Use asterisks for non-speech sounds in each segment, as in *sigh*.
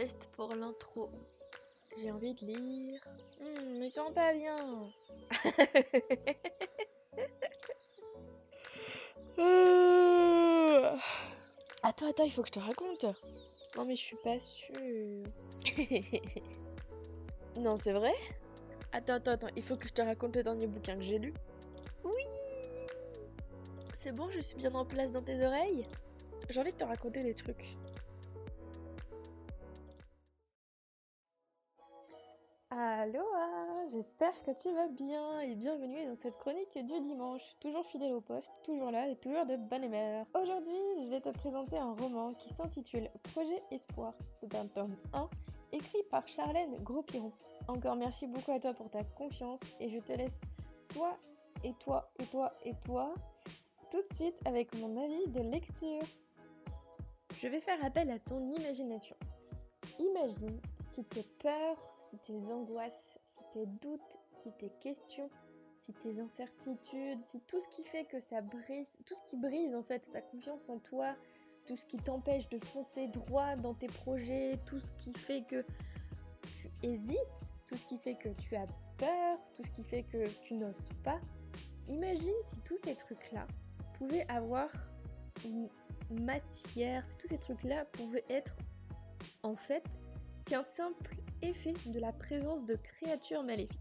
test pour l'intro. J'ai envie de lire. Hmm, me sens pas bien. *laughs* attends, attends, il faut que je te raconte. Non mais je suis pas sûre. *laughs* non, c'est vrai? Attends, attends, attends, il faut que je te raconte le dernier bouquin que j'ai lu. Oui C'est bon, je suis bien en place dans tes oreilles? J'ai envie de te raconter des trucs. Aloha, j'espère que tu vas bien et bienvenue dans cette chronique du dimanche, toujours fidèle au poste, toujours là et toujours de bonne humeur. Aujourd'hui, je vais te présenter un roman qui s'intitule Projet Espoir. C'est un tome 1 écrit par Charlène Gros-Piron. Encore merci beaucoup à toi pour ta confiance et je te laisse toi et toi et toi et toi tout de suite avec mon avis de lecture. Je vais faire appel à ton imagination. Imagine si tes peurs, si tes angoisses, si tes doutes, si tes questions, si tes incertitudes, si tout ce qui fait que ça brise, tout ce qui brise en fait ta confiance en toi, tout ce qui t'empêche de foncer droit dans tes projets, tout ce qui fait que tu hésites, tout ce qui fait que tu as peur, tout ce qui fait que tu n'oses pas. Imagine si tous ces trucs-là pouvaient avoir une matière, si tous ces trucs-là pouvaient être en fait qu'un simple effet de la présence de créatures maléfiques.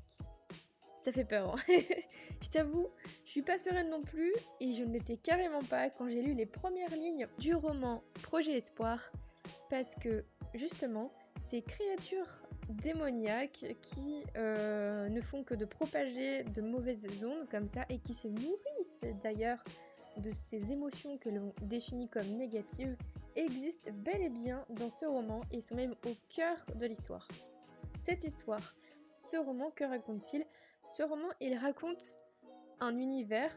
Ça fait peur, hein *laughs* Je t'avoue, je suis pas sereine non plus et je ne l'étais carrément pas quand j'ai lu les premières lignes du roman Projet Espoir parce que justement, ces créatures démoniaques qui euh, ne font que de propager de mauvaises ondes comme ça et qui se nourrissent d'ailleurs de ces émotions que l'on définit comme négatives existent bel et bien dans ce roman et sont même au cœur de l'histoire. Cette histoire, ce roman, que raconte-t-il? Ce roman, il raconte un univers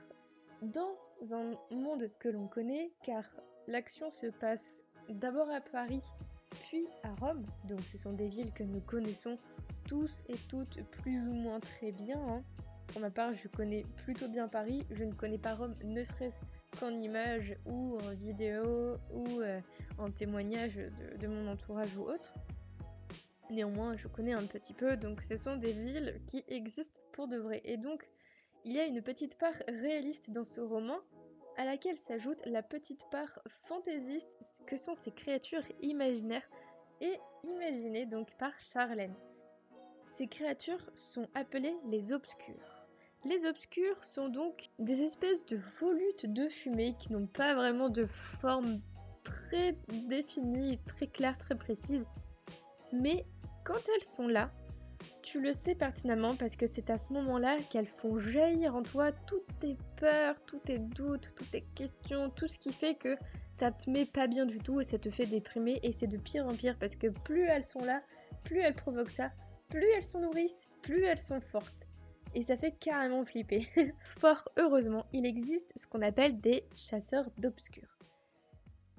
dans un monde que l'on connaît car l'action se passe d'abord à Paris puis à Rome. Donc ce sont des villes que nous connaissons tous et toutes plus ou moins très bien. Hein. Pour ma part, je connais plutôt bien Paris. Je ne connais pas Rome, ne serait-ce qu'en image ou en vidéo ou euh, en témoignage de, mon entourage ou autre. Néanmoins, je connais un petit peu. Donc ce sont des villes qui existent pour de vrai. Et donc, il y a une petite part réaliste dans ce roman à laquelle s'ajoute la petite part fantaisiste que sont ces créatures imaginaires et imaginées donc par Charlène. Ces créatures sont appelées les obscurs. Les obscurs sont donc des espèces de volutes de fumée qui n'ont pas vraiment de forme très définie, très claire, très précise. Mais quand elles sont là, tu le sais pertinemment parce que c'est à ce moment-là qu'elles font jaillir en toi toutes tes peurs, tous tes doutes, toutes tes questions, tout ce qui fait que ça te met pas bien du tout et ça te fait déprimer et c'est de pire en pire parce que plus elles sont là, plus elles provoquent ça, plus elles sont nourrices, plus elles sont fortes. Et ça fait carrément flipper. *laughs* Fort heureusement, il existe ce qu'on appelle des chasseurs d'obscurs.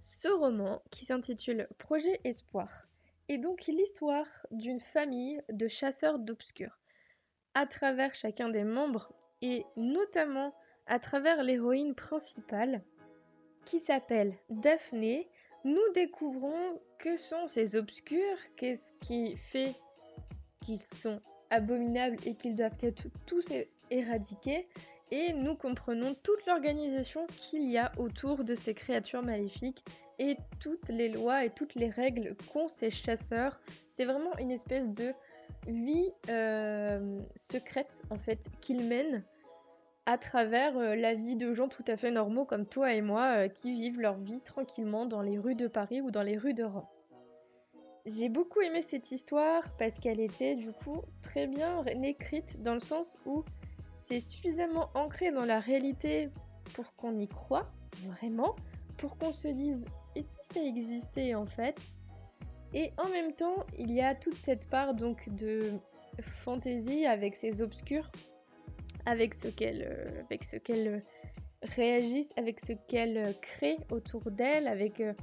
Ce roman, qui s'intitule Projet Espoir, est donc l'histoire d'une famille de chasseurs d'obscurs. À travers chacun des membres, et notamment à travers l'héroïne principale, qui s'appelle Daphné, nous découvrons que sont ces obscurs, qu'est-ce qui fait qu'ils sont abominables et qu'ils doivent être tous éradiqués, et nous comprenons toute l'organisation qu'il y a autour de ces créatures maléfiques et toutes les lois et toutes les règles qu'ont ces chasseurs. C'est vraiment une espèce de vie euh, secrète en fait qu'ils mènent à travers euh, la vie de gens tout à fait normaux comme toi et moi euh, qui vivent leur vie tranquillement dans les rues de Paris ou dans les rues de Rome. J'ai beaucoup aimé cette histoire parce qu'elle était du coup très bien écrite dans le sens où c'est suffisamment ancré dans la réalité pour qu'on y croit, vraiment, pour qu'on se dise et si ça existait en fait? Et en même temps, il y a toute cette part donc de fantaisie avec ses obscurs, avec ce qu'elle euh, avec ce qu'elle réagisse, avec ce qu'elle crée autour d'elle, avec euh,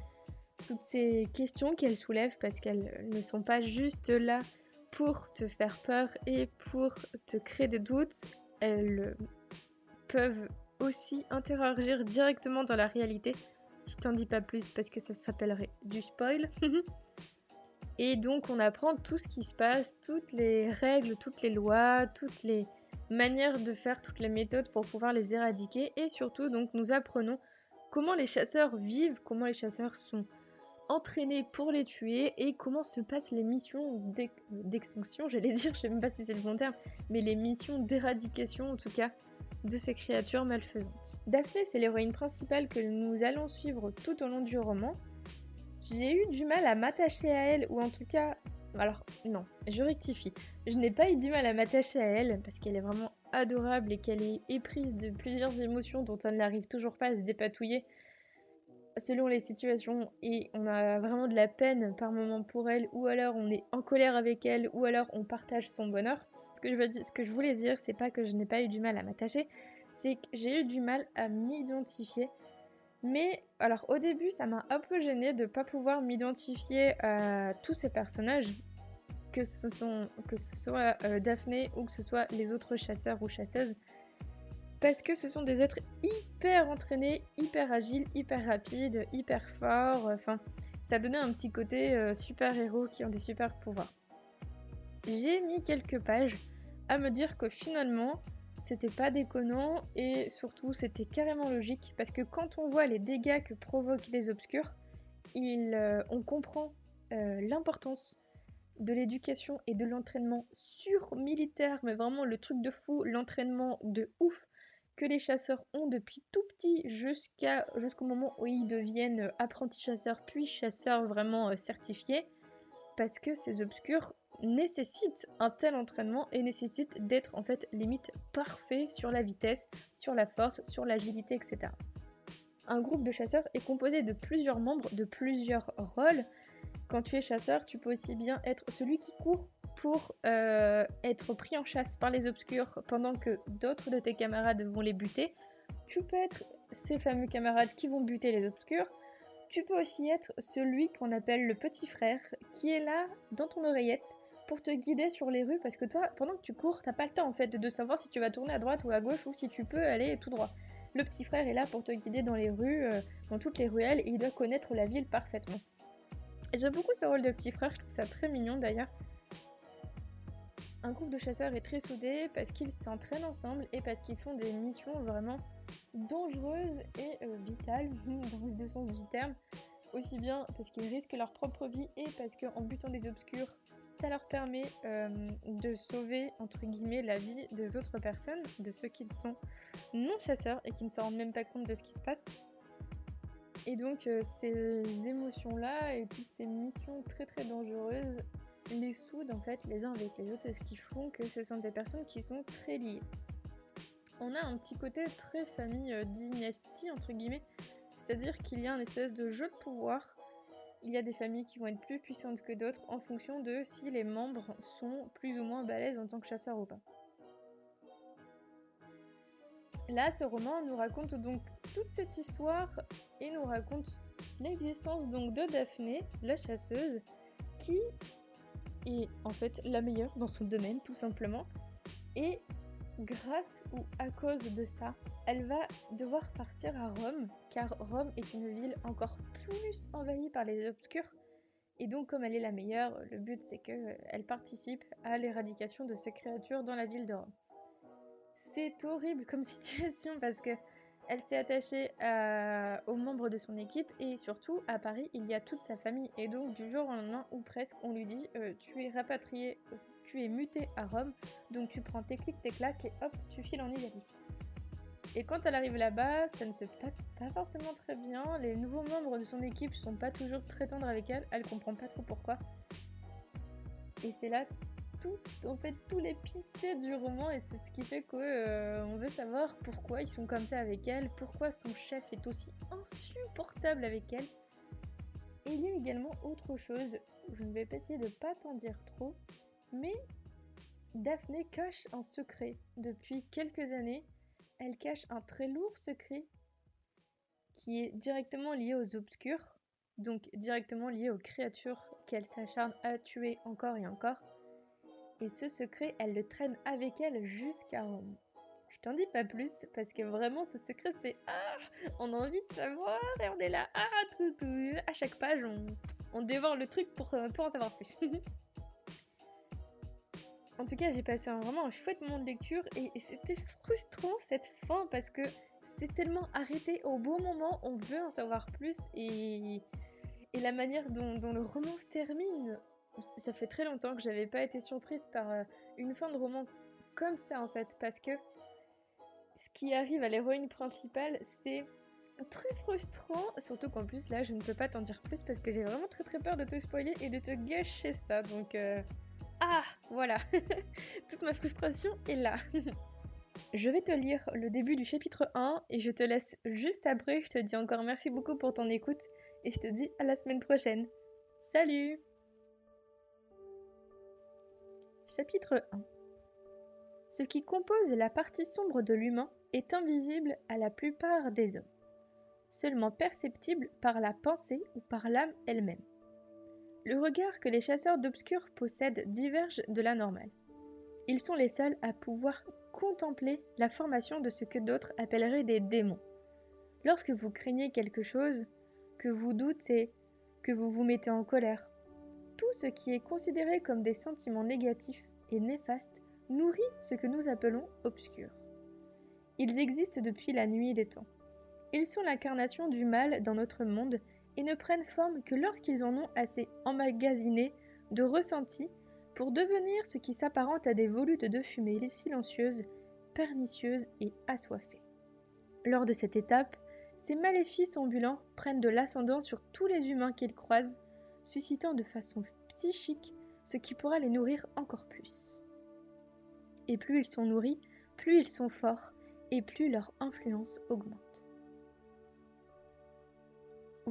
toutes ces questions qu'elle soulève parce qu'elles ne sont pas juste là pour te faire peur et pour te créer des doutes, elles peuvent aussi interagir directement dans la réalité. Je t'en dis pas plus parce que ça s'appellerait du spoil. *laughs* Et donc on apprend tout ce qui se passe, toutes les règles, toutes les lois, toutes les manières de faire, toutes les méthodes pour pouvoir les éradiquer. Et surtout donc nous apprenons comment les chasseurs vivent, comment les chasseurs sont entraînés pour les tuer et comment se passent les missions d'extinction, j'allais *laughs* dire, je sais même pas si c'est le bon terme, mais les missions d'éradication en tout cas de ces créatures malfaisantes. Daphné, c'est l'héroïne principale que nous allons suivre tout au long du roman. J'ai eu du mal à m'attacher à elle, ou en tout cas... Alors, non, je rectifie. Je n'ai pas eu du mal à m'attacher à elle, parce qu'elle est vraiment adorable et qu'elle est éprise de plusieurs émotions dont elle n'arrive toujours pas à se dépatouiller selon les situations et on a vraiment de la peine par moment pour elle ou alors on est en colère avec elle ou alors on partage son bonheur. Ce que je, dire, ce voulais dire, c'est pas que je n'ai pas eu du mal à m'attacher, c'est que j'ai eu du mal à m'identifier. Mais alors au début, ça m'a un peu gêné de pas pouvoir m'identifier à tous ces personnages, que ce, sont, que ce soit euh, Daphné ou que ce soit les autres chasseurs ou chasseuses parce que ce sont des êtres hyper entraînés, hyper agiles, hyper rapides, hyper forts. Enfin, ça donnait un petit côté euh, super héros qui ont des super pouvoirs. J'ai mis quelques pages à me dire que finalement, c'était pas déconnant et surtout c'était carrément logique parce que quand on voit les dégâts que provoquent les obscurs, euh, on comprend euh, l'importance de l'éducation et de l'entraînement sur militaire, mais vraiment le truc de fou, l'entraînement de ouf les chasseurs ont depuis tout petit jusqu'à jusqu'au moment où ils deviennent euh, apprentis chasseurs puis chasseurs vraiment euh, certifiés parce que ces obscurs nécessitent un tel entraînement et nécessitent d'être en fait limite parfait sur la vitesse, sur la force, sur l'agilité, etc. Un groupe de chasseurs est composé de plusieurs membres, de plusieurs rôles. Quand tu es chasseur, tu peux aussi bien être celui qui court pour euh, être pris en chasse par les obscurs pendant que d'autres de tes camarades vont les buter. Tu peux être ces fameux camarades qui vont buter les obscurs. Tu peux aussi être celui qu'on appelle le petit frère qui est là dans ton oreillette pour te guider sur les rues parce que toi, pendant que tu cours, t'as pas le temps en fait de savoir si tu vas tourner à droite ou à gauche ou si tu peux aller tout droit. Le petit frère est là pour te guider dans les rues, euh, dans toutes les ruelles et il doit connaître la ville parfaitement. J'aime beaucoup ce rôle de petit frère, je trouve ça très mignon d'ailleurs. Un groupe de chasseurs est très soudé parce qu'ils s'entraînent ensemble et parce qu'ils font des missions vraiment dangereuses et euh, vitales, *laughs* dans les deux sens du terme. Aussi bien parce qu'ils risquent leur propre vie et parce qu'en butant des obscurs, ça leur permet euh, de sauver entre guillemets la vie des autres personnes, de ceux qui sont non chasseurs et qui ne se rendent même pas compte de ce qui se passe. Et donc euh, ces émotions-là et toutes ces missions très très dangereuses les soudent en fait les uns avec les autres, ce qui font que ce sont des personnes qui sont très liées. On a un petit côté très famille euh, dynastie entre guillemets, c'est-à-dire qu'il y a un espèce de jeu de pouvoir. Il y a des familles qui vont être plus puissantes que d'autres en fonction de si les membres sont plus ou moins balèzes en tant que chasseurs ou pas. Là, ce roman nous raconte donc toute cette histoire et nous raconte l'existence donc de Daphné, la chasseuse, qui est en fait la meilleure dans son domaine tout simplement. Et grâce ou à cause de ça, elle va devoir partir à Rome, car Rome est une ville encore plus envahie par les obscurs. Et donc comme elle est la meilleure, le but c'est qu'elle participe à l'éradication de ces créatures dans la ville de Rome. C'est horrible comme *laughs* situation parce que elle s'est attachée aux membres de son équipe et surtout à Paris il y a toute sa famille et donc du jour au lendemain ou presque on lui dit euh, tu es rapatrié, euh, tu es muté à Rome donc tu prends tes clics, tes claques et hop tu files en Italie. Et quand elle arrive là-bas, ça ne se passe pas forcément très bien. Les nouveaux membres de son équipe sont pas toujours très tendres avec elle. Elle comprend pas trop pourquoi. Et c'est là tout, en fait, tous les du roman et c'est ce qui fait qu'on euh, veut savoir pourquoi ils sont comme ça avec elle, pourquoi son chef est aussi insupportable avec elle. Et il y a également autre chose, je ne vais pas essayer de pas t'en dire trop, mais Daphné cache un secret. Depuis quelques années, elle cache un très lourd secret qui est directement lié aux obscurs, donc directement lié aux créatures qu'elle s'acharne à tuer encore et encore et ce secret, elle le traîne avec elle jusqu'à Rome. Je t'en dis pas plus parce que vraiment ce secret c'est ah on a envie de savoir et on est là ah tout à chaque page on dévore le truc pour, euh, en savoir plus. *laughs* en tout cas, j'ai passé un, vraiment un chouette moment de lecture et, c'était frustrant cette fin parce que c'est tellement arrêté au bon moment, on veut en savoir plus et, la manière dont, le roman se termine, ça fait très longtemps que j'avais pas été surprise par euh, une fin de roman comme ça en fait parce que ce qui arrive à l'héroïne principale, c'est très frustrant, surtout qu'en plus là je ne peux pas t'en dire plus parce que j'ai vraiment très très peur de te spoiler et de te gâcher ça, donc euh, ah voilà, *laughs* toute ma frustration est là. *laughs* je vais te lire le début du chapitre 1 et je te laisse juste après, je te dis encore merci beaucoup pour ton écoute et je te dis à la semaine prochaine. Salut Chapitre 1 Ce qui compose la partie sombre de l'humain est invisible à la plupart des hommes seulement perceptible par la pensée ou par l'âme elle-même. Le regard que les chasseurs d'obscurs possèdent diverge de la normale. Ils sont les seuls à pouvoir contempler la formation de ce que d'autres appelleraient des démons. Lorsque vous craignez quelque chose, que vous doutez, que vous vous mettez en colère, tout ce qui est considéré comme des sentiments négatifs et néfastes nourrit ce que nous appelons obscur. Ils existent depuis la nuit des temps. Ils sont l'incarnation du mal dans notre monde et ne prennent forme que lorsqu'ils en ont assez emmagasiné de ressentis pour devenir ce qui s'apparente à des volutes de fumée silencieuses, pernicieuses et assoiffées. Lors de cette étape, ces maléfices ambulants prennent de l'ascendant sur tous les humains qu'ils croisent, suscitant de façon psychique ce qui pourra les nourrir encore plus. Et plus ils sont nourris, plus ils sont forts, et plus leur influence augmente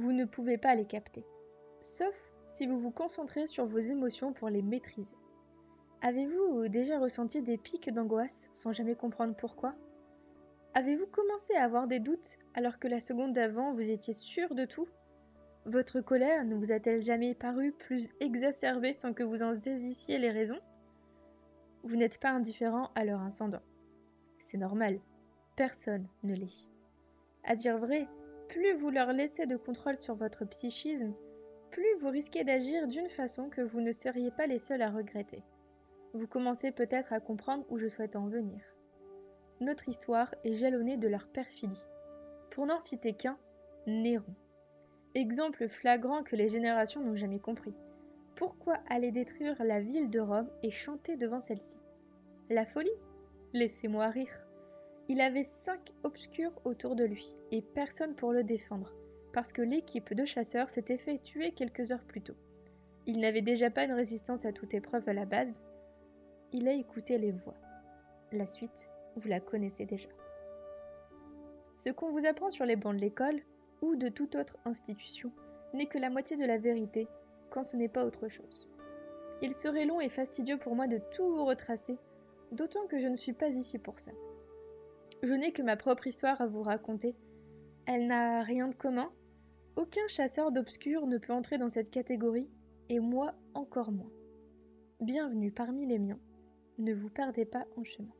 vous ne pouvez pas les capter, sauf si vous vous concentrez sur vos émotions pour les maîtriser. Avez-vous déjà ressenti des pics d'angoisse sans jamais comprendre pourquoi? Avez-vous commencé à avoir des doutes alors que la seconde d'avant vous étiez sûr de tout? Votre colère ne vous a-t-elle jamais paru plus exacerbée sans que vous en saisissiez les raisons? Vous n'êtes pas indifférent à leur incendant. C'est normal, personne ne l'est. À dire vrai, plus vous leur laissez de contrôle sur votre psychisme, plus vous risquez d'agir d'une façon que vous ne seriez pas les seuls à regretter. Vous commencez peut-être à comprendre où je souhaite en venir. Notre histoire est jalonnée de leur perfidie. Pour n'en citer qu'un, Néron. Exemple flagrant que les générations n'ont jamais compris. Pourquoi aller détruire la ville de Rome et chanter devant celle-ci? La folie? Laissez-moi rire. Il avait cinq obscurs autour de lui, et personne pour le défendre, parce que l'équipe de chasseurs s'était fait tuer quelques heures plus tôt. Il n'avait déjà pas une résistance à toute épreuve à la base. Il a écouté les voix. La suite, vous la connaissez déjà. Ce qu'on vous apprend sur les bancs de l'école, ou de toute autre institution, n'est que la moitié de la vérité, quand ce n'est pas autre chose. Il serait long et fastidieux pour moi de tout vous retracer, d'autant que je ne suis pas ici pour ça. Je n'ai que ma propre histoire à vous raconter. Elle n'a rien de commun. Aucun chasseur d'obscur ne peut entrer dans cette catégorie, et moi encore moins. Bienvenue parmi les miens. Ne vous perdez pas en chemin.